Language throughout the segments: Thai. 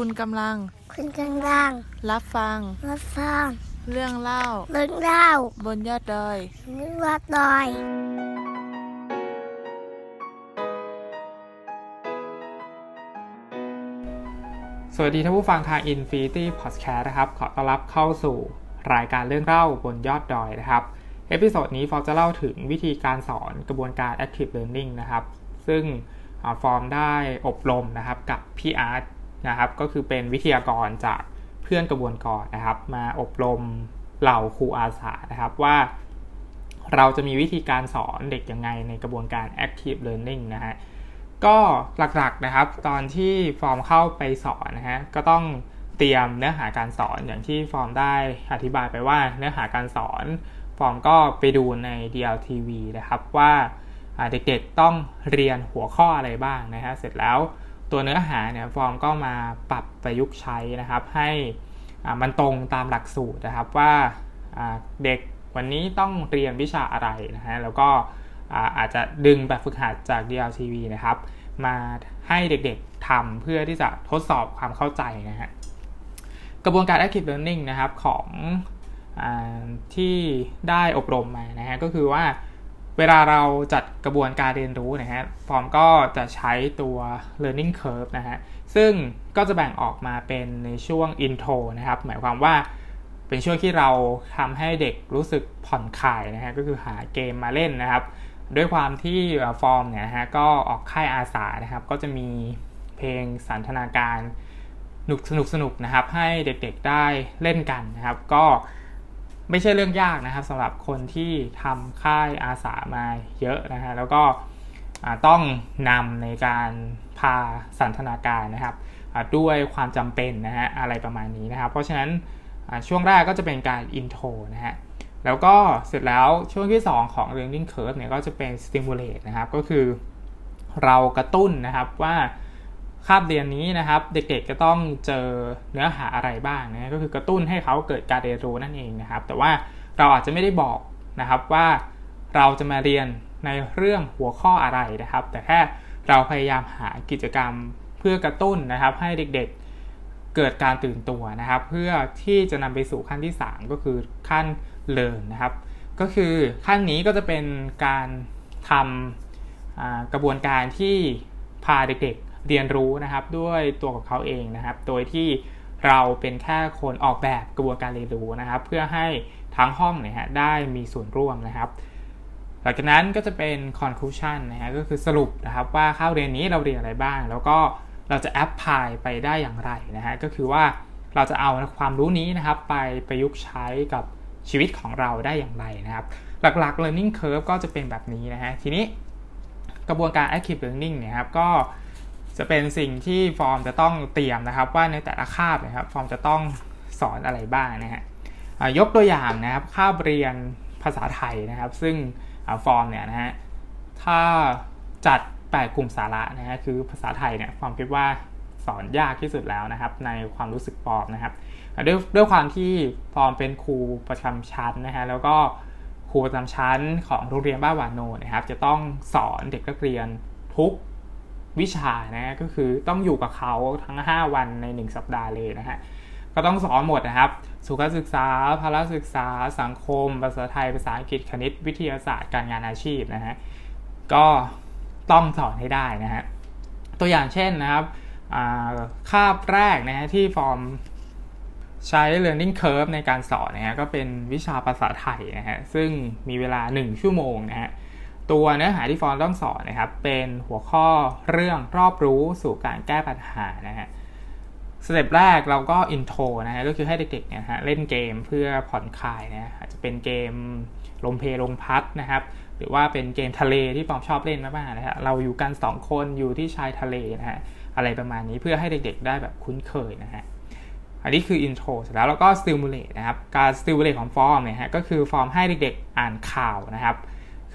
คุณกำลัง คุณกำลัง รับฟัง รับฟัง เรื่องเล่า เรื่องเล่า บนยอดดอยเรื่องวัดดอยสวัสดีท่านผู้ฟังทาง Infinity Podcast นะครับ ขอต้อนรับเข้าสู่รายการเรื่องเล่าบนยอดดอยนะครับ Episode นี้ฟอร์มจะเล่าถึงวิธีการสอนกระบวนการ Active Learning นะครับ ซึ่งอ่าฟอร์มได้อบรมนะครับกับพี่อาร์ต นะครับ ก็คือเป็นวิทยากรจากเพื่อนกระบวนการนะครับ มาอบรมเหล่าครูอาสานะครับว่าเราจะมีวิธีการสอนเด็กยังไงในกระบวนการ Active Learning นะฮะก็หลักๆนะครับ ตอนที่ฟอร์มเข้าไปสอนนะฮะก็ต้องเตรียมเนื้อหาการสอนอย่างที่ฟอร์มได้อธิบายไปว่าเนื้อหาการสอนฟอร์มก็ไปดูใน DLTV นะครับว่าเด็กๆต้องเรียนหัวข้ออะไรบ้างนะฮะเสร็จแล้ว ตัวเนื้อหาเนี่ยฟอร์มก็มาปรับประยุกต์ใช้นะครับ ให้มันตรงตามหลักสูตรนะครับว่าเด็กวันนี้ต้องเรียนวิชาอะไรนะฮะแล้วก็อาจจะดึงแบบฝึกหัดจาก DLTV นะครับ มาให้เด็กๆทำเพื่อที่จะทดสอบความเข้าใจนะฮะกระบวนการ Active Learning นะครับของอที่ได้อบรมมานะฮะก็คือว่า เวลาเราจัดกระบวนการเรียนรู้นะฮะฟอร์มก็จะใช้ตัว learning curve นะฮะ ซึ่งก็จะแบ่งออกมาเป็นในช่วง intro นะครับ หมายความว่าเป็นช่วงที่เราทำให้เด็กรู้สึกผ่อนคลายนะฮะ ก็คือหาเกมมาเล่นนะครับ ด้วยความที่ฟอร์มเนี่ยนะฮะ ก็ออกค่ายอาสานะครับ ก็จะมีเพลงสันทนาการสนุกสนุกสนุกนะครับ ให้เด็กๆได้เล่นกันนะครับ ก็ ไม่ใช่เรื่องยากนะครับสำหรับคนที่ทำค่ายอาสามาเยอะนะฮะแล้วก็ต้องนำในการพาสันทนาการนะครับด้วยความจำเป็นนะฮะอะไรประมาณนี้นะครับ เพราะฉะนั้นช่วงแรกก็จะเป็นการอินโทรนะฮะแล้วก็เสร็จแล้วช่วงที่ 2 ของ learning curve เนี่ยก็จะเป็น stimulate นะครับ ก็คือเรากระตุ้นนะครับว่า คาบเรียนนี้นะครับ เด็กๆจะต้องเจอเนื้อหาอะไรบ้างนะก็คือกระตุ้นให้เขาเกิดการเรียนรู้นั่นเองนะครับ แต่ว่าเราอาจจะไม่ได้บอกนะครับว่าเราจะมาเรียนในเรื่องหัวข้ออะไรนะครับ แต่แค่เราพยายามหากิจกรรมเพื่อกระตุ้นนะครับ ให้เด็กๆเกิดการตื่นตัวนะครับ เพื่อที่จะนำไปสู่ขั้นที่ 3 ก็คือขั้น learn นะครับ ก็คือขั้นนี้ก็จะเป็นการทำกระบวนการที่พาเด็ก เรียนรู้นะครับด้วยตัวของเขาเองนะครับ โดยที่เราเป็นแค่คนออกแบบกระบวนการเรียนรู้นะครับ เพื่อให้ทั้งห้องเนี่ยฮะได้มีส่วนร่วมนะครับ หลังจากนั้นก็จะเป็น conclusion นะฮะก็คือสรุปนะครับว่าข้าเรียนนี้เราเรียนอะไรบ้าง แล้วก็เราจะ apply ไปได้อย่างไรนะฮะก็คือว่าเราจะเอาความรู้นี้นะครับไปประยุกต์ใช้กับชีวิตของเราได้อย่างไรนะครับ หลักๆ learning curve ก็จะเป็นแบบนี้นะฮะทีนี้กระบวนการ active learning เนี่ยครับก็ จะเป็นสิ่งที่ฟอร์มจะต้องเตรียมนะครับ ว่าในแต่ละคาบนะครับ ฟอร์มจะต้องสอนอะไรบ้างนะฮะยกตัวอย่างนะครับคาบเรียนภาษาไทยนะครับ ซึ่งฟอร์มเนี่ยนะฮะถ้าจัด8กลุ่มสาระนะฮะคือภาษาไทยเนี่ยฟอร์มคิดว่าสอนยากที่สุดแล้วนะครับ ในความรู้สึกฟอร์มนะครับด้วยด้วยความที่ฟอร์มเป็นครูประจำชั้นนะฮะแล้วก็ครูประจำชั้นของโรงเรียนบ้านหวานโนนะครับ จะต้องสอนเด็กนักเรียนทุก วิชานะก็คือต้องอยู่กับเขาทั้ง 5 วันใน 1 สัปดาห์เลยนะฮะก็ต้องสอนหมดนะครับ สุขศึกษาพละศึกษา สังคม ภาษาไทย ภาษาอังกฤษ คณิต วิทยาศาสตร์ การงานอาชีพนะฮะ ก็ต้องสอนให้ได้นะฮะ ตัวอย่างเช่นนะครับคาบแรกนะฮะที่ฟอร์มใช้ learning curve ในการสอนนะฮะก็เป็นวิชาภาษาไทยนะฮะ ซึ่งมีเวลา 1 ชั่วโมงนะฮะ ตัวเนื้อหาที่ฟอร์มต้องสอนนะครับ เป็นหัวข้อเรื่องรอบรู้สู่การแก้ปัญหานะฮะ step แรกเราก็ intro นะฮะก็คือให้เด็กๆเนี่ยฮะเล่นเกมเพื่อผ่อนคลายนะอาจจะเป็นเกมลมเพลลมพัดนะครับ หรือว่าเป็นเกมทะเลที่ฟอมชอบเล่นมากๆนะฮะเราอยู่กัน 2 คนอยู่ที่ชายทะเลนะฮะอะไรประมาณนี้เพื่อให้เด็กๆ ได้แบบคุ้นเคยนะฮะอันนี้คือ intro เสร็จแล้วเราก็ stimulate นะครับการ stimulate ของฟอร์มเนี่ยฮะก็คือฟอร์มให้เด็กๆอ่านข่าวนะครับ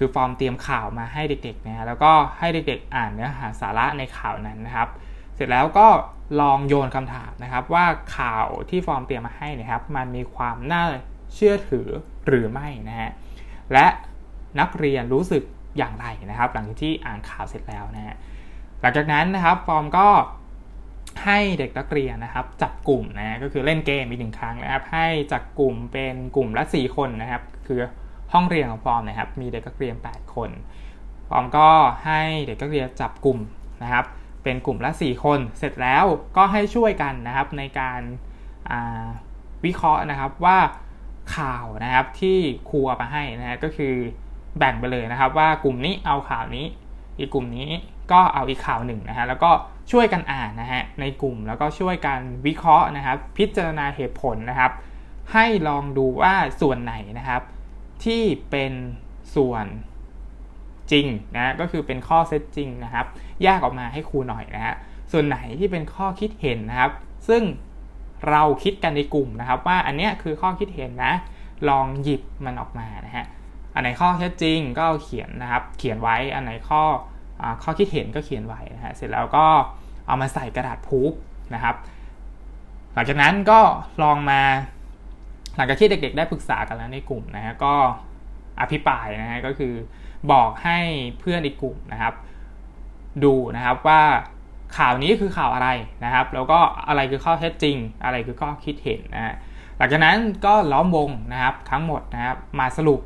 คือฟอร์มเตรียมข่าวมาให้เด็กๆนะฮะแล้วก็ให้เด็กๆอ่านเนื้อหาสาระในข่าวนั้นนะครับ เสร็จแล้วก็ลองโยนคำถามนะครับ ว่าข่าวที่ฟอร์มเตรียมมาให้นะครับ มันมีความน่าเชื่อถือหรือไม่นะฮะและนักเรียนรู้สึกอย่างไรนะครับ หลังจากที่อ่านข่าวเสร็จแล้วนะฮะหลังจากนั้นนะครับฟอร์มก็ให้เด็กนักเรียนนะครับ จับกลุ่มนะก็คือเล่นเกมอีกหนึ่งครั้งนะครับ ให้จับกลุ่มเป็นกลุ่มละ 4 คนนะครับ คือ ห้องเรียนของฟอร์มนะครับ มีเด็กนักเรียน 8 คนฟอร์มก็ให้เด็กนักเรียนจับกลุ่มนะครับ เป็นกลุ่มละ 4 คน เสร็จแล้วก็ให้ช่วยกันนะครับในการวิเคราะห์นะครับว่าข่าวนะครับที่ครูเอามาให้นะฮะก็คือแบ่งไปเลยนะครับว่ากลุ่มนี้เอาข่าวนี้ อีกกลุ่มนี้ก็เอาอีกข่าวหนึ่งนะฮะแล้วก็ช่วยกันอ่านนะฮะในกลุ่มแล้วก็ช่วยกันวิเคราะห์นะครับ พิจารณาเหตุผลนะครับ ให้ลองดูว่าส่วนไหนนะครับ ที่เป็นส่วนจริงนะก็คือเป็นข้อเซตจริงนะครับ แยกออกมาให้ครูหน่อยนะฮะส่วนไหนที่เป็นข้อคิดเห็นนะครับ ซึ่งเราคิดกันในกลุ่มนะครับ ว่าอันนี้คือข้อคิดเห็นนะ ลองหยิบมันออกมานะฮะอันไหนข้อเท็จจริงก็เขียนนะครับ เขียนไว้อันไหนข้ออข้อคิดเห็นก็เขียนไว้นะฮะเสร็จแล้วก็เอามาใส่กระดาษพูบนะครับ หลังจากนั้นก็ลองมา หลังจากที่เด็กๆ ได้ปรึกษากันแล้วในกลุ่มนะฮะก็อภิปรายนะฮะก็คือบอกให้เพื่อนในกลุ่มนะครับ ดูนะครับว่าข่าวนี้คือข่าวอะไรนะครับ แล้วก็อะไรคือข้อเท็จจริง อะไรคือข้อคิดเห็นนะฮะหลังจากนั้นก็ล้อมวงนะครับทั้งหมดนะครับมาสรุป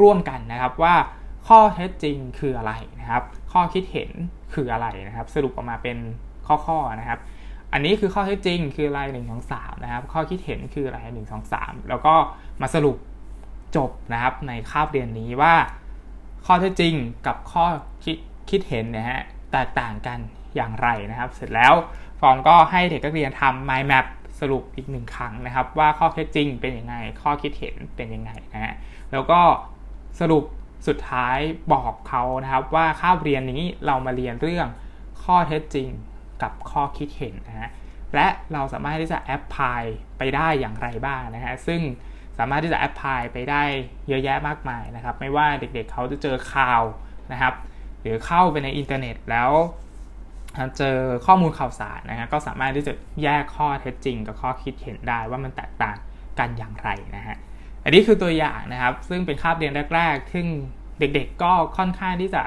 ร่วมกันนะครับว่าข้อเท็จจริงคืออะไรนะครับ ข้อคิดเห็นคืออะไรนะครับ สรุปออกมาเป็นข้อๆนะครับ อันนี้คือข้อเท็จจริงคืออะไร1 2 3นะครับ ข้อคิดเห็นคืออะไร1 2 3แล้วก็มาสรุปจบนะครับในคาบเรียนนี้ว่า ข้อเท็จจริงกับข้อคิดคิดเห็นนะฮะแตกต่างกันอย่างไรนะครับ เสร็จแล้วฟอร์มก็ให้เด็กนักเรียนทำ mind map สรุปอีกหนึ่งครั้งนะครับ ว่าข้อเท็จจริงเป็นยังไง ข้อคิดเห็นเป็นยังไงนะฮะแล้วก็สรุปสุดท้ายบอกเขานะครับ ว่าคาบเรียนนี้เรามาเรียนเรื่องข้อเท็จจริง กับข้อคิดเห็นนะฮะและเราสามารถที่จะ apply ไปได้อย่างไรบ้างนะฮะซึ่งสามารถที่จะ apply ไปได้เยอะแยะมากมายนะครับ ไม่ว่าเด็กๆเเขาจะเจอข่าวนะครับ หรือเข้าไปในอินเทอร์เน็ตแล้วเจอข้อมูลข่าวสารนะฮะก็สามารถที่จะแยกข้อเท็จจริงกับข้อคิดเห็นได้ว่ามันแตกต่างกันอย่างไรนะฮะอันนี้คือตัวอย่างนะครับ ซึ่งเป็นคาบเรียนแรก ๆ ซึ่งเด็กๆก็ค่อนข้างที่จะ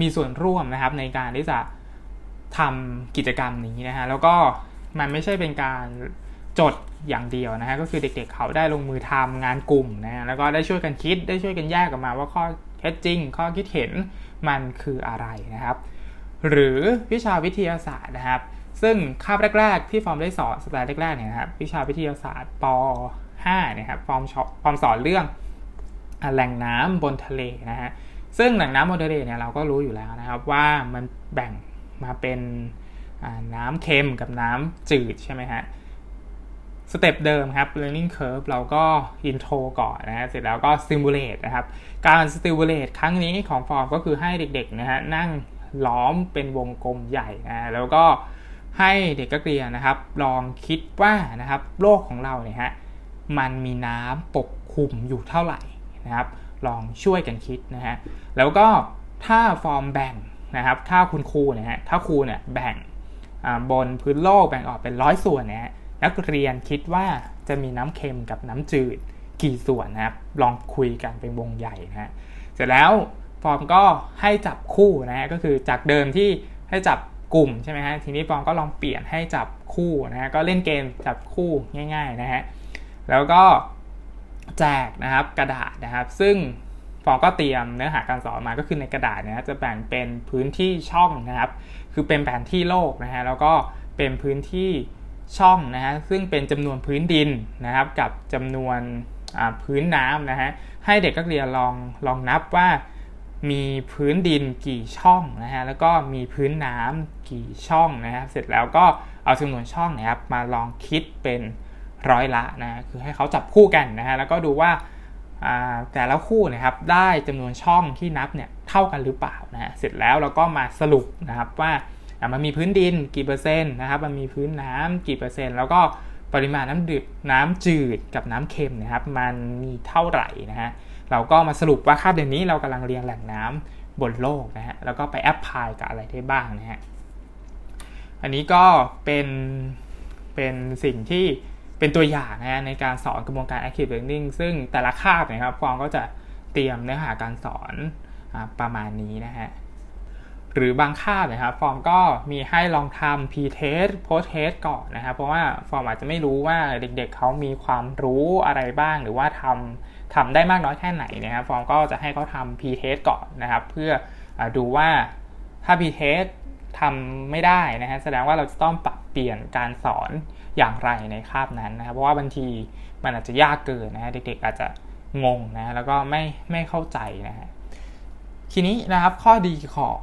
มีส่วนร่วมนะครับในการที่จะ ทำกิจกรรมนี้นะฮะแล้วก็มันไม่ใช่เป็นการจดอย่างเดียวนะฮะก็คือเด็กๆเเขาได้ลงมือทำงานกลุ่มนะฮะแล้วก็ได้ช่วยกันคิดได้ช่วยกันแยกออกมาว่าข้อเท็จจริง ข้อคิดเห็นมันคืออะไรนะครับ หรือวิชาวิทยาศาสตร์นะครับ ซึ่งคาบแรก ๆ ที่ฟอร์มได้สอนสไตล์แรกๆเนี่ยนะครับวิชาวิทยาศาสตร์ป .5 นะครับฟอร์มฟอร์มสอนเรื่องแหล่งน้ำบนทะเลนะฮะซึ่งแหล่งน้ำบนทะเลเนี่ยเราก็รู้อยู่แล้วนะครับว่ามันแบ่ง มาเป็นน้ำเค็มกับน้ำจืดใช่ไหมฮะสเต็ปเดิมครับ learning curve เราก็ intro ก่อนนะฮะเสร็จแล้วก็ simulate นะครับ การ simulate ครั้งนี้ของฟอร์มก็คือให้เด็กๆนะฮะนั่งล้อมเป็นวงกลมใหญ่นะแล้วก็ให้เด็กนักเรียนนะครับ ลองคิดว่านะครับโลกของเราเนี่ยฮะมันมีน้ำปกคลุมอยู่เท่าไหร่นะครับ ลองช่วยกันคิดนะฮะแล้วก็ถ้าฟอร์มแบ่ง นะครับถ้าคุณครูนะฮะถ้าครูเนี่ยแบ่งบนพื้นโลกแบ่งออกเป็นร้อยส่วนนะนักเรียนคิดว่าจะมีน้ำเค็มกับน้ำจืดกี่ส่วนนะครับลองคุยกันเป็นวงใหญ่นะฮะเสร็จแล้วฟอร์มก็ให้จับคู่นะฮะก็คือจากเดิมที่ให้จับกลุ่มใช่ไหมฮะทีนี้ฟอร์มก็ลองเปลี่ยนให้จับคู่นะฮะก็เล่นเกมจับคู่ง่าย ๆนะฮะแล้วก็แจกนะครับกระดาษนะครับ ซึ่ง ฟองก็เตรียมเนื้อหาการสอนมาก็คือในกระดาษเนี่ยจะแบ่งเป็นพื้นที่ช่องนะครับ คือเป็นแผนที่โลกนะฮะแล้วก็เป็นพื้นที่ช่องนะฮะซึ่งเป็นจำนวนพื้นดินนะครับ กับจำนวนพื้นน้ำนะฮะให้เด็กนักเรียนลองลองนับว่ามีพื้นดินกี่ช่องนะฮะแล้วก็มีพื้นน้ำกี่ช่องนะฮะเสร็จแล้วก็เอาจำนวนช่องนะครับมาลองคิดเป็นร้อยละนะคือให้เขาจับคู่กันนะฮะแล้วก็ดูว่า แต่ละคู่นะครับได้จำนวนช่องที่นับเนี่ยเท่ากันหรือเปล่านะเสร็จแล้วเราก็มาสรุปนะครับว่ามันมีพื้นดินกี่เปอร์เซ็นต์นะครับ มันมีพื้นน้ำกี่เปอร์เซ็นต์ แล้วก็ปริมาณน้ำดืดน้ำจืดกับน้ำเค็มนะครับ มันมีเท่าไหร่นะฮะเราก็มาสรุปว่าคาบเดือนนี้เรากำลังเรียนแหล่งน้ำบนโลกนะฮะแล้วก็ไปแอพพลายกับอะไรได้บ้างนะฮะอันนี้ก็เป็นเป็นสิ่งที่ เป็นตัวอย่างนะในการสอนกระบวนการ active learning ซึ่งแต่ละคาบนะครับฟองก็จะเตรียมเนื้อหาการสอนอประมาณนี้นะฮะหรือบางคาบนะครับฟอร์มก็มีให้ลองทำ pre-test post-test ก่อนนะครับ เพราะว่าฟอร์มอาจจะไม่รู้ว่าเด็กๆเขามีความรู้อะไรบ้าง หรือว่าทำทำได้มากน้อยแค่ไหนนะครับฟอร์มก็จะให้เขาทำ pre-test ก่อนนะครับ เพื่ออดูว่าถ้า pre-test ทำไม่ได้นะฮะแสดงว่าเราจะต้องปรับเปลี่ยนการสอน อย่างไรในคาบนั้นนะครับ เพราะว่าบางทีมันอาจจะยากเกินนะฮะเด็กๆอาจจะงงนะแล้วก็ไม่ไม่เข้าใจนะฮะทีนี้นะครับข้อดีของ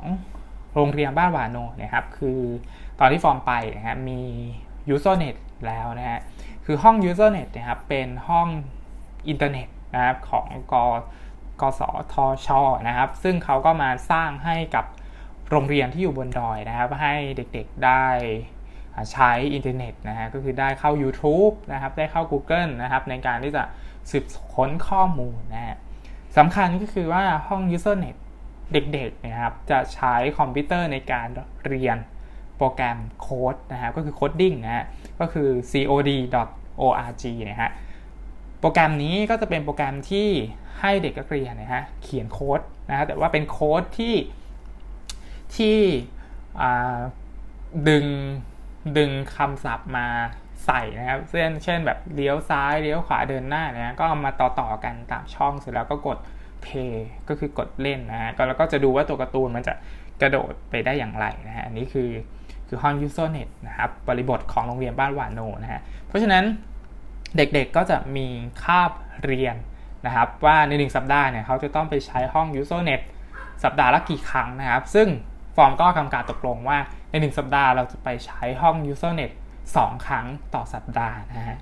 โรงเรียนบ้านวานโนนะครับ คือตอนที่ฟอร์มไปนะฮะมี USO Net แล้วนะฮะคือห้อง USO Net นะครับเป็นห้องอินเทอร์เน็ตนะครับของกกสทชนะครับ ซึ่งเขาก็มาสร้างให้กับโรงเรียนที่อยู่บนดอยนะครับ ให้เด็กๆได้ ใช้อินเทอร์เน็ตนะฮะก็คือได้เข้า YouTube นะครับได้เข้า Google นะครับในการที่จะสืบค้นข้อมูลนะฮะสำคัญก็คือว่าห้อง USO Net เด็กๆนะครับจะใช้คอมพิวเตอร์ในการเรียนโปรแกรมโค้ดนะฮะก็คือโคดดิ้งนะฮะก็คือ cod.org นะฮะโปรแกรมนี้ก็จะเป็นโปรแกรมที่ให้เด็กนักเรียนนะฮะเขียนโค้ดนะฮะแต่ว่าเป็นโค้ดที่ที่ดึง ดึงคำศัพท์มาใส่นะครับเช่นเช่นแบบเลี้ยวซ้ายเลี้ยวขวาเดินหน้าเนี่ยก็เอามาต่อต่อกันตามช่องเสร็จแล้วก็กด play ก็คือกดเล่นนะฮะก็แล้วก็จะดูว่าตัวการ์ตูนมันจะกระโดดไปได้อย่างไรนะฮะอันนี้คือคือห้อง Usernet นะครับบริบทของโรงเรียนบ้านหวานโนนะฮะเพราะฉะนั้นเด็กๆก็จะมีคาบเรียนนะครับ ว่าในหนึ่งสัปดาห์เนี่ยเขาจะต้องไปใช้ห้อง Usernet สัปดาห์ละกี่ครั้งนะครับ ซึ่งฟอร์มก็ทำการตกลงว่า ใน 1 สัปดาห์เราจะไปใช้ห้อง Usernet 2 ครั้งต่อสัปดาห์นะฮะ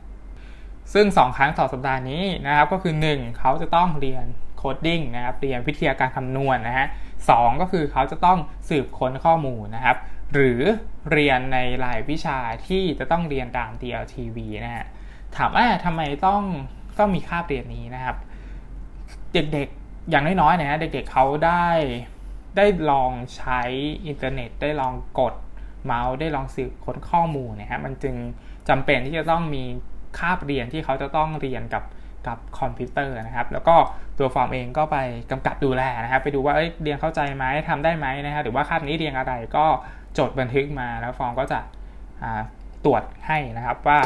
ซึ่ง 2 ครั้งต่อสัปดาห์นี้นะครับก็คือ 1 เขาจะต้องเรียน coding นะครับเรียนวิทยาการคำนวณนะฮะ 2 ก็คือเขาจะต้องสืบค้นข้อมูลนะครับ หรือเรียนในรายวิชาที่จะต้องเรียนตาม DLTV นะฮะถามว่าทำไมต้องต้องมีคาบเรียนนี้นะครับ เด็กๆอย่างน้อยๆนะฮะเด็กๆเขาได้ ได้ลองใช้อินเทอร์เน็ต ได้ลองกดเมาส์ได้ลองสืบค้นข้อมูลนะฮะมันจึงจำเป็นที่จะต้องมีคาบเรียนที่เขาจะต้องเรียนกับกับคอมพิวเตอร์นะครับ แล้วก็ตัวฟอร์มเองก็ไปกำกับดูแลนะครับ ไปดูว่าเรียนเข้าใจไหมทำได้ไหมนะฮะหรือว่าคาบนี้เรียนอะไรก็จดบันทึกมาแล้วฟอร์มก็จะตรวจให้นะครับว่า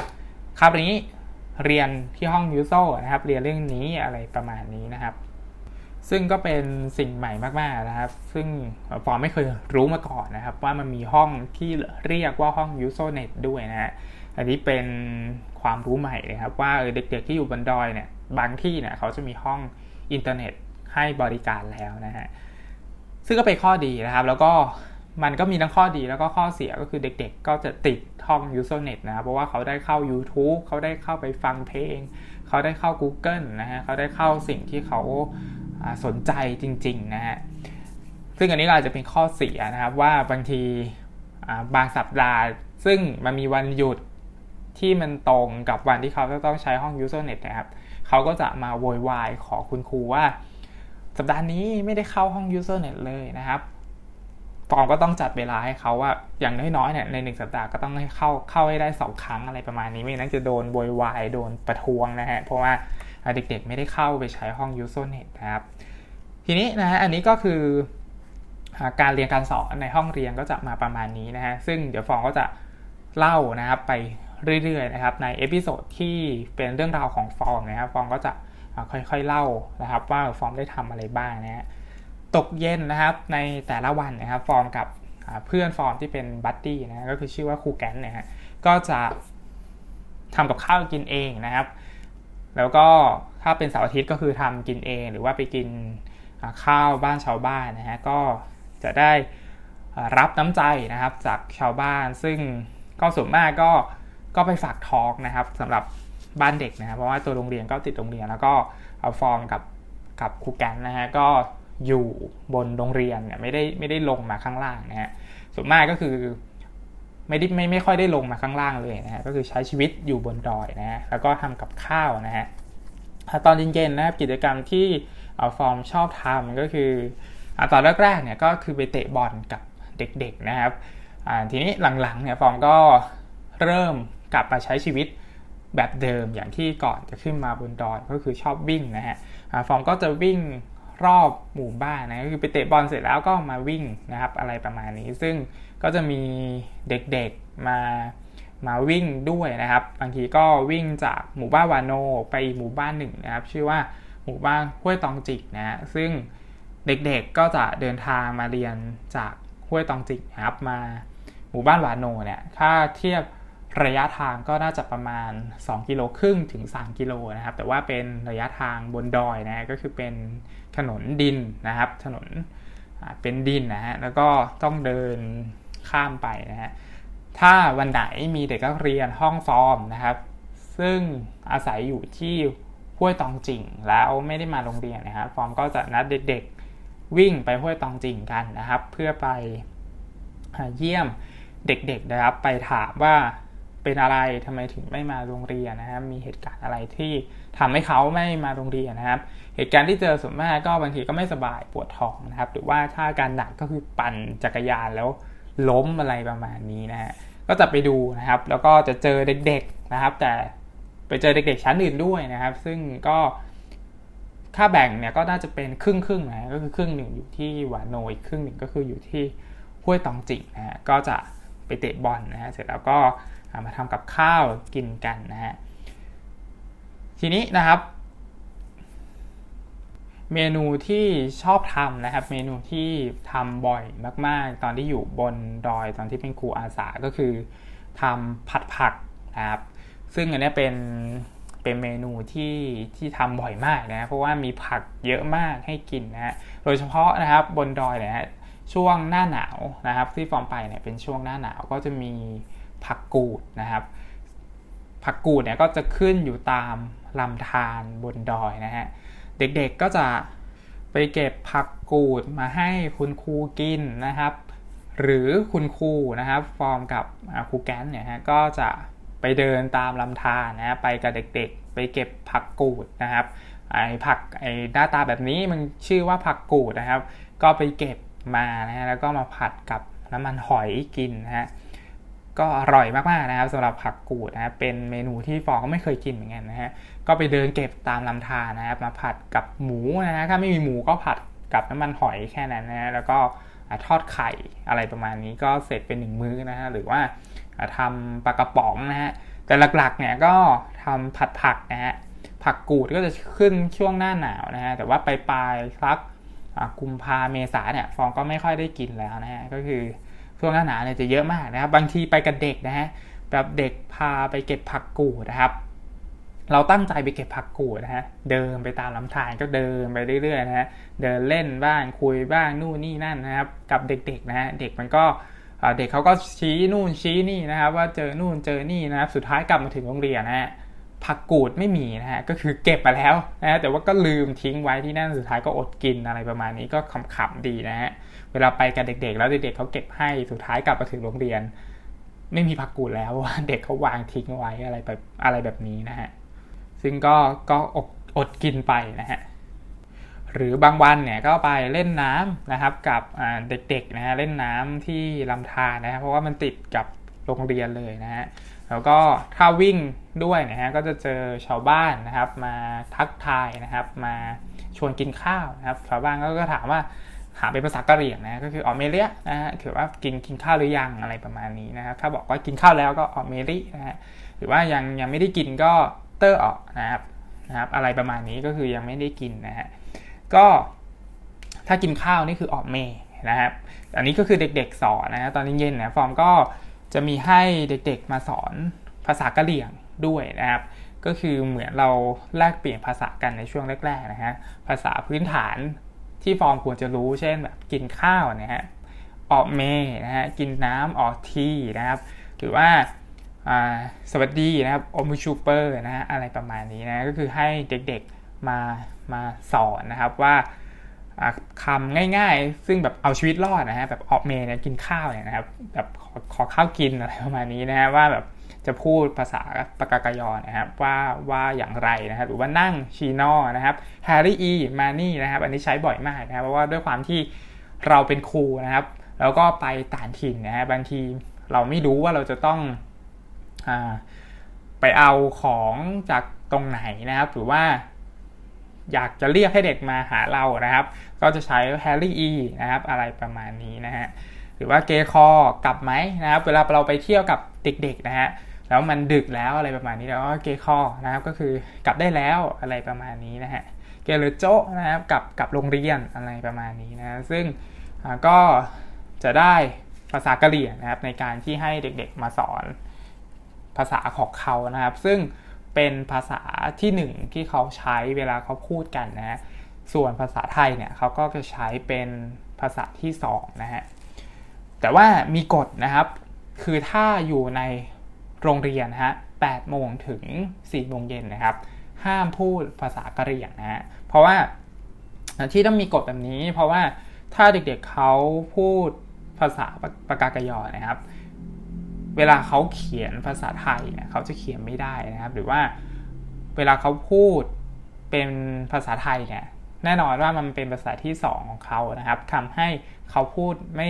คาบนี้เรียนที่ห้อง USO นะครับ เรียนเรื่องนี้อะไรประมาณนี้นะครับ ซึ่งก็เป็นสิ่งใหม่มากๆนะครับ ซึ่งฟอร์มไม่เคยรู้มาก่อนนะครับ ว่ามันมีห้องที่เรียกว่าห้อง Usernet ด้วยนะฮะอันนี้เป็นความรู้ใหม่เลยครับ ว่าเด็กๆที่อยู่บนดอยเนี่ยบางที่เนี่ยเขาจะมีห้องอินเทอร์เน็ตให้บริการแล้วนะฮะซึ่งก็เป็นข้อดีนะครับ แล้วก็มันก็มีทั้งข้อดีแล้วก็ข้อเสียก็คือเด็กๆ ก็จะติดห้อง Usernet นะครับเพราะว่าเขาได้เข้า YouTube เขาได้เข้าไปฟังเพลง เขาได้เข้า Google นะฮะเขาได้เข้าสิ่งที่เขา สนใจจริงๆนะฮะซึ่งอันนี้ก็อาจจะเป็นข้อเสียนะครับว่าบางทีบางสัปดาห์ ซึ่งมันมีวันหยุดที่มันตรงกับวันที่เขาจะต้องใช้ห้อง Usernet นะครับ เขาก็จะมาโวยวายขอคุณครูว่า สัปดาห์นี้ไม่ได้เข้าห้อง Usernet เลยนะครับฟอร์มก็ต้องจัดเวลาให้เขาว่าอย่างน้อยๆเนี่ยในหนึ่งสัปดาห์ก็ต้องให้เข้าเข้าให้ได้สองครั้งอะไรประมาณนี้ไม่นั้นจะโดนโวยวายโดนประท้วงนะฮะเพราะว่า เด็กๆไม่ได้เข้าไปใช้ห้อง USO Net นะครับ ทีนี้นะฮะอันนี้ก็คือการเรียนการสอนในห้องเรียนก็จะมาประมาณนี้นะฮะซึ่งเดี๋ยวฟอร์มก็จะเล่านะครับไปเรื่อยๆนะครับใน episode ที่เป็นเรื่องราวของฟอร์มนะครับฟอร์มก็จะค่อยๆเล่านะครับ ว่าฟอร์มได้ทำอะไรบ้างนะฮะตกเย็นนะครับในแต่ละวันนะครับฟอร์มกับเพื่อนฟอร์มที่เป็น buddy นะก็คือชื่อว่าครูแกนนี่ยก็จะทำกับข้าวกินเองนะครับ แล้วก็ถ้าเป็นเสาร์อาทิตย์ก็คือทำกินเอง หรือว่าไปกินข้าวบ้านชาวบ้านนะฮะก็จะได้รับน้ำใจนะครับจากชาวบ้าน ซึ่งก็ส่วนมากก็ก็ไปฝากทอกนะครับสำหรับบ้านเด็กนะครับเพราะว่าตัวโรงเรียนก็ติดโรงเรียน แล้วก็เอาฟอร์มกับกับครูแกนนะฮะก็อยู่บนโรงเรียนเนี่ยไม่ได้ไม่ได้ลงมาข้างล่างนะฮะส่วนมากก็คือ ไม่ได้ไม่ไม่ค่อยได้ลงมาข้างล่างเลยนะฮะก็คือใช้ชีวิตอยู่บนดอยนะฮะแล้วก็ทำกับข้าวนะฮะตอนเย็นๆนะครับกิจกรรมที่ฟอร์มชอบทำก็คือตอนแรกๆเนี่ยก็คือไปเตะบอลกับเด็กๆนะครับทีนี้หลังๆเนี่ยฟอร์มก็เริ่มกลับมาใช้ชีวิตแบบเดิมอย่างที่ก่อนจะขึ้นมาบนดอยก็คือชอบวิ่งนะฮะฟอร์มก็จะวิ่งรอบหมู่บ้านนะก็คือไปเตะบอลเสร็จแล้วก็มาวิ่งนะครับอะไรประมาณนี้ ซึ่ง ก็จะมีเด็กๆมามาวิ่งด้วยนะครับ บางทีก็วิ่งจากหมู่บ้านวานโนไปอีกหมู่บ้านหนึ่งนะครับ ชื่อว่าหมู่บ้านห้วยตองจิกนะฮะซึ่งเด็กๆก็จะเดินทางมาเรียนจากห้วยตองจิกนะครับมาหมู่บ้านวานโนเนี่ยถ้าเทียบระยะทางก็น่าจะประมาณ 2 กิโลครึ่งถึง 3 กิโลนะครับ แต่ว่าเป็นระยะทางบนดอยนะก็คือเป็นถนนดินนะครับ ถนนเป็นดินนะฮะแล้วก็ต้องเดิน ข้ามไปนะฮะถ้าวันไหนมีเด็กนักเรียนห้องซ้อมนะครับ ซึ่งอาศัยอยู่ที่ห้วยตองจิงแล้วไม่ได้มาโรงเรียนนะครับฟอร์มก็จะนัดเด็กๆวิ่งไปห้วยตองจิงกันนะครับ เพื่อไปเยี่ยมเด็กๆนะครับ ไปถามว่าเป็นอะไรทำไมถึงไม่มาโรงเรียนนะครับ มีเหตุการณ์อะไรที่ทำให้เขาไม่มาโรงเรียนนะครับ เหตุการณ์ที่เจอส่วนมากก็บางทีก็ไม่สบายปวดท้องนะครับ หรือว่าถ้าอาการหนักก็คือปั่นจักรยานแล้ว ล้มอะไรประมาณนี้นะฮะก็จะไปดูนะครับ แล้วก็จะเจอเด็กๆนะครับ แต่ไปเจอเด็กๆชั้นอื่นด้วยนะครับ ซึ่งก็ค่าแบ่งเนี่ยก็น่าจะเป็นครึ่งครึ่งนะก็คือครึ่งหนึ่งอยู่ที่หวานโนอีกครึ่งหนึ่งก็คืออยู่ที่ห้วยตองจิกนะฮะก็จะไปเตะบอลนะฮะเสร็จแล้วก็มาทำกับข้าวกินกันนะฮะทีนี้นะครับ เมนูที่ชอบทำนะครับ เมนูที่ทำบ่อยมาก ๆ ตอนที่อยู่บนดอยตอนที่เป็นครูอาสาก็คือทำผัดผักนะครับ ซึ่งอันนี้เป็นเป็นเมนูที่ที่ทำบ่อยมากนะ เพราะว่ามีผักเยอะมากให้กินนะฮะโดยเฉพาะนะครับบนดอยเนี่ยช่วงหน้าหนาวนะครับ ที่ฟอร์มไปเนี่ยเป็นช่วงหน้าหนาวก็จะมีผักกูดนะครับ ผักกูดเนี่ยก็จะขึ้นอยู่ตามลำธารบนดอยนะฮะ เด็กๆก็จะไปเก็บผักกูดมาให้คุณครูกินนะครับ หรือคุณครูนะครับ ฟอร์มกับครูแกนเนี่ยฮะก็จะไปเดินตามลำธารนะไปกับเด็กๆ ไปเก็บผักกูดนะครับไอ้ผักไอ้หน้าตาแบบนี้มันชื่อว่าผักกูดนะครับ ก็ไปเก็บมานะฮะแล้วก็มาผัดกับน้ำมันหอยกินนะฮะ ก็อร่อยมากๆนะครับสำหรับผักกูดนะครับเป็นเมนูที่ฟองก็ไม่เคยกินเหมือนกันนะฮะก็ไปเดินเก็บตามลำธารนะครับมาผัดกับหมูนะฮะถ้าไม่มีหมูก็ผัดกับน้ำมันหอยแค่นั้นนะฮะแล้วก็ทอดไข่อะไรประมาณนี้ก็เสร็จเป็นหนึ่งมื้อนะฮะหรือว่าทำปลากระป๋องนะฮะแต่หลักๆเนี่ยก็ทำผัดผักนะฮะผักกูดก็จะขึ้นช่วงหน้าหนาวนะฮะแต่ว่าปลายๆสักกุมภาเมษาเนี่ยฟองก็ไม่ค่อยได้กินแล้วนะฮะก็คือ ช่วงหน้าหนาวเนี่ยจะเยอะมากนะครับ บางทีไปกับเด็กนะฮะแบบเด็กพาไปเก็บผักกูดนะครับ เราตั้งใจไปเก็บผักกูดนะฮะเดินไปตามลำธารก็เดินไปเรื่อยๆนะฮะเดินเล่นบ้างคุยบ้างนู่นนี่นั่นนะครับ กับเด็กๆนะฮะเด็กมันก็เด็กเขาก็ชี้นู่นชี้นี่นะครับ ว่าเจอนู่นเจอนี่นะครับ สุดท้ายกลับมาถึงโรงเรียนนะฮะผักกูดไม่มีนะฮะก็คือเก็บมาแล้วนะฮะแต่ว่าก็ลืมทิ้งไว้ที่นั่นสุดท้ายก็อดกินอะไรประมาณนี้ก็ขำๆดีนะฮะ เวลาไปกับเด็กๆ แล้วเด็กๆเขาเก็บให้สุดท้ายกลับมาถึงโรงเรียน ไม่มีผักกูดแล้วว่าเด็กเขาวางทิ้งไว้อะไรแบบอะไรแบบนี้นะฮะซึ่งก็ก็อดอดกินไปนะฮะหรือบางวันเนี่ยก็ไปเล่นน้ำนะครับกับเด็กๆนะฮะเล่นน้ำที่ลำธารนะฮะเพราะว่ามันติดกับโรงเรียนเลยนะฮะแล้วก็ถ้าวิ่งด้วยนะฮะก็จะเจอชาวบ้านนะครับ มาทักทายนะครับ มาชวนกินข้าวนะครับ ชาวบ้านก็ถามว่า ถามเป็นภาษากะเหรี่ยงนะก็คือออเมเลียนะฮะถือว่ากินกินข้าวหรือยังอะไรประมาณนี้นะครับถ้าบอกว่ากินข้าวแล้วก็ออเมรินะฮะหรือว่ายังยังไม่ได้กินก็เตอร์ออกนะครับนะครับ อะไรประมาณนี้ก็คือยังไม่ได้กินนะฮะก็ถ้ากินข้าวนี่คือออกเมนะครับอันนี้ก็คือเด็กๆสอนนะตอนเย็นๆนะฟอร์มก็จะมีให้เด็กๆมาสอนภาษากะเหรี่ยงด้วยนะครับ ก็คือเหมือนเราแลกเปลี่ยนภาษากันในช่วงแรกๆนะฮะภาษาพื้นฐาน ที่ฟอร์มควรจะรู้ เช่นแบบกินข้าวนะฮะ ออกเมนะฮะ กินน้ำออกทีนะครับ หรือว่าสวัสดีนะครับอมูชูเปอร์นะฮะ อะไรประมาณนี้นะ ก็คือให้เด็กๆมา มาสอนนะครับว่าคำง่ายๆ ซึ่งแบบเอาชีวิตรอดนะฮะ แบบออกเมนี่ยกินข้าวเนี่ยนะครับ แบบขอขอข้าวกินอะไรประมาณนี้นะฮะว่าแบบ จะพูดภาษาปากากยอนะครับว่าว่าอย่างไรนะครับหรือว่านั่งชีนอนะครับแฮร์รี่อีมานี่นะครับอันนี้ใช้บ่อยมากนะครับเพราะว่าด้วยความที่เราเป็นครูนะครับ แล้วก็ไปต่างถิ่นนะฮะบบางทีเราไม่รู้ว่าเราจะต้องอไปเอาของจากตรงไหนนะครับ หรือว่าอยากจะเรียกให้เด็กมาหาเรานะครับ ก็จะใช้แฮร์รี่อีนะครับ อะไรประมาณนี้นะฮะ หรือว่าเกคอกลับไหมนะครับ เวลาเราไปเที่ยวกับเด็กๆนะฮะ แล้วมันดึกแล้วอะไรประมาณนี้แล้วก็เกคอนะครับก็คือกลับได้แล้วอะไรประมาณนี้นะฮะเกลโจนะครับกับกับโรงเรียนอะไรประมาณนี้นะซึ่งก็จะได้ภาษากะเหรี่ยงนะครับในการที่ให้เด็กๆมาสอนภาษาของเขานะครับ ซึ่งเป็นภาษาที่หนึ่งที่เขาใช้เวลาเขาพูดกันนะส่วนภาษาไทยเนี่ยเขาก็จะใช้เป็นภาษาที่สองนะฮะแต่ว่ามีกฎนะครับ คือถ้าอยู่ใน โรงเรียนนะฮะ8โมงถึง4โมงเย็นนะครับ ห้ามพูดภาษากะเหรี่ยงนะฮะเพราะว่าที่ต้องมีกฎแบบนี้ เพราะว่าถ้าเด็กๆเเขาพูดภาษาปากากยอนะครับ เวลาเขาเขียนภาษาไทยเนี่ยเขาจะเขียนไม่ได้นะครับ หรือว่าเวลาเขาพูดเป็นภาษาไทยเนี่ยแน่นอนว่ามันเป็นภาษาที่สองของเขานะครับทำให้เขาพูดไม่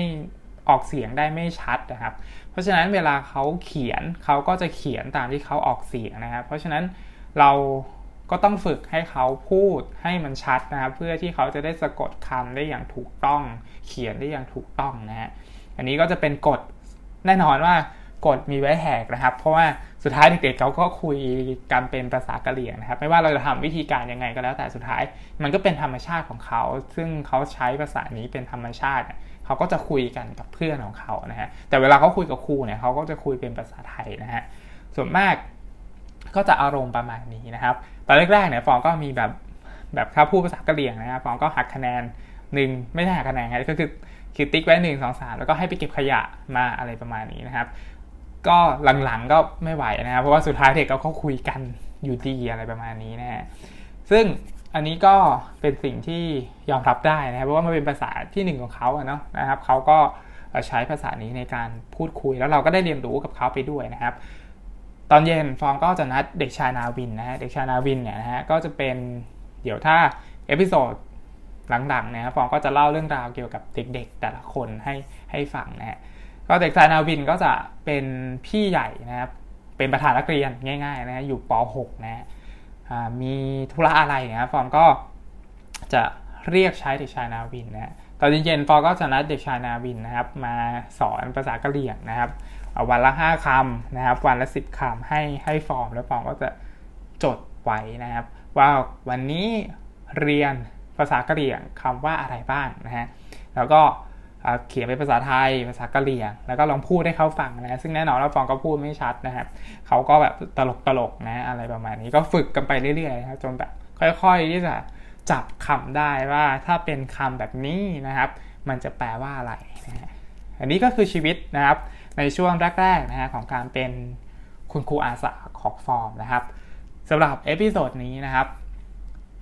ออกเสียงได้ไม่ชัดนะครับ เพราะฉะนั้นเวลาเขาเขียนเขาก็จะเขียนตามที่เขาออกเสียงนะครับ เพราะฉะนั้นเราก็ต้องฝึกให้เขาพูดให้มันชัดนะครับ เพื่อที่เขาจะได้สะกดคำได้อย่างถูกต้อง เขียนได้อย่างถูกต้องนะฮะอันนี้ก็จะเป็นกฎแน่นอนว่ากฎมีไว้แหกนะครับ เพราะว่าสุดท้ายเด็กๆเขาก็คุยกันเป็นภาษากะเหรี่ยงนะครับ ไม่ว่าเราจะทำวิธีการยังไงก็แล้วแต่สุดท้าย มันก็เป็นธรรมชาติของเขา ซึ่งเขาใช้ภาษานี้เป็นธรรมชาติ เขาก็จะคุยกันกับเพื่อนของเขานะฮะแต่เวลาเขาคุยกับครูเนี่ยเขาก็จะคุยเป็นภาษาไทยนะฮะส่วนมากก็จะอารมณ์ประมาณนี้นะครับตอนแรกๆเนี่ยฟองก็มีแบบแบบถ้าพูดภาษากะเหรี่ยงนะครับฟองก็หักคะแนนหนึ่งไม่ใช่หักคะแนนครับก็คือคือติ๊กไว้หนึ่งสองสามแล้วก็ให้ไปเก็บขยะมาอะไรประมาณนี้นะครับ ก็หลังๆก็ไม่ไหวนะครับเพราะว่าสุดท้ายเด็กเขาคุยกันอยู่ดีอะไรประมาณนี้นะฮะซึ่ง อันนี้ก็เป็นสิ่งที่ยอมรับได้นะครับเพราะว่ามันเป็นภาษาที่หนึ่งของเขาเนาะนะครับเขาก็ใช้ภาษานี้ในการพูดคุยแล้วเราก็ได้เรียนรู้กับเขาไปด้วยนะครับ ตอนเย็นฟอร์มก็จะนัดเด็กชายนาวินนะฮะเด็กชายนาวินเนี่ยนะฮะก็จะเป็นเดี๋ยวถ้า episode หลังๆเนี่ยฟอร์มก็จะเล่าเรื่องราวเกี่ยวกับเด็กๆ แต่ละคนให้ให้ฟังนะฮะก็เด็กชายนาวินก็จะเป็นพี่ใหญ่นะครับเป็นประธานนักเรียนง่ายๆนะอยู่ป .6 นะ มีธุระอะไรเนี่ยฟอร์มก็จะเรียกใช้เด็กชายนาวินนะตอนเย็นๆฟอมก็จะนัดเด็กชายนาวินนะครับ มาสอนภาษากะเหรี่ยงนะครับวันละ 5คำนะครับ วันละ 10คำให้ให้ฟอร์ม แล้วฟอร์มก็จะจดไว้นะครับ ว่าวันนี้เรียนภาษากะเหรี่ยงคำว่าอะไรบ้างนะฮะแล้วก็ เขียนเป็นภาษาไทย ภาษากะเหรี่ยง แล้วก็ลองพูดให้เขาฟังนะ ซึ่งแน่นอนว่าฟองก็พูดไม่ชัดนะครับเขาก็แบบตลกตลกนะ อะไรประมาณนี้ ก็ฝึกกันไปเรื่อยๆนะครับ จนแบบค่อยๆที่จะจับคำได้ว่าถ้าเป็นคำแบบนี้นะครับ มันจะแปลว่าอะไรนะฮะอันนี้ก็คือชีวิตนะครับ ในช่วงแรกๆนะฮะของการเป็นคุณครูอาสาของฟอร์มนะครับสำหรับ episode นี้นะครับ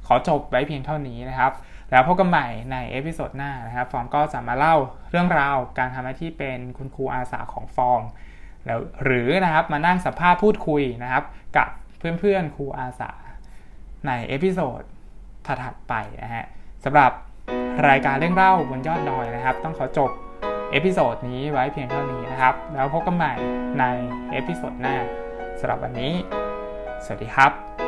ขอจบไว้เพียงเท่านี้นะครับ แล้วพบกันใหม่ใน episode หน้านะครับ ฟอร์มก็จะมาเล่าเรื่องราวการทำหน้าที่เป็นคุณครูอาสาของฟอร์มแล้วหรือนะครับมานั่งสัมภาษณ์พูดคุยนะครับ กับเพื่อนๆครูอาสาใน episode ถัดๆไปนะฮะสำหรับรายการเรื่องเล่าบนยอดดอยนะครับ ต้องขอจบ episode นี้ไว้เพียงเท่านี้นะครับ แล้วพบกันใหม่ใน episode หน้าสำหรับวันนี้ สวัสดีครับ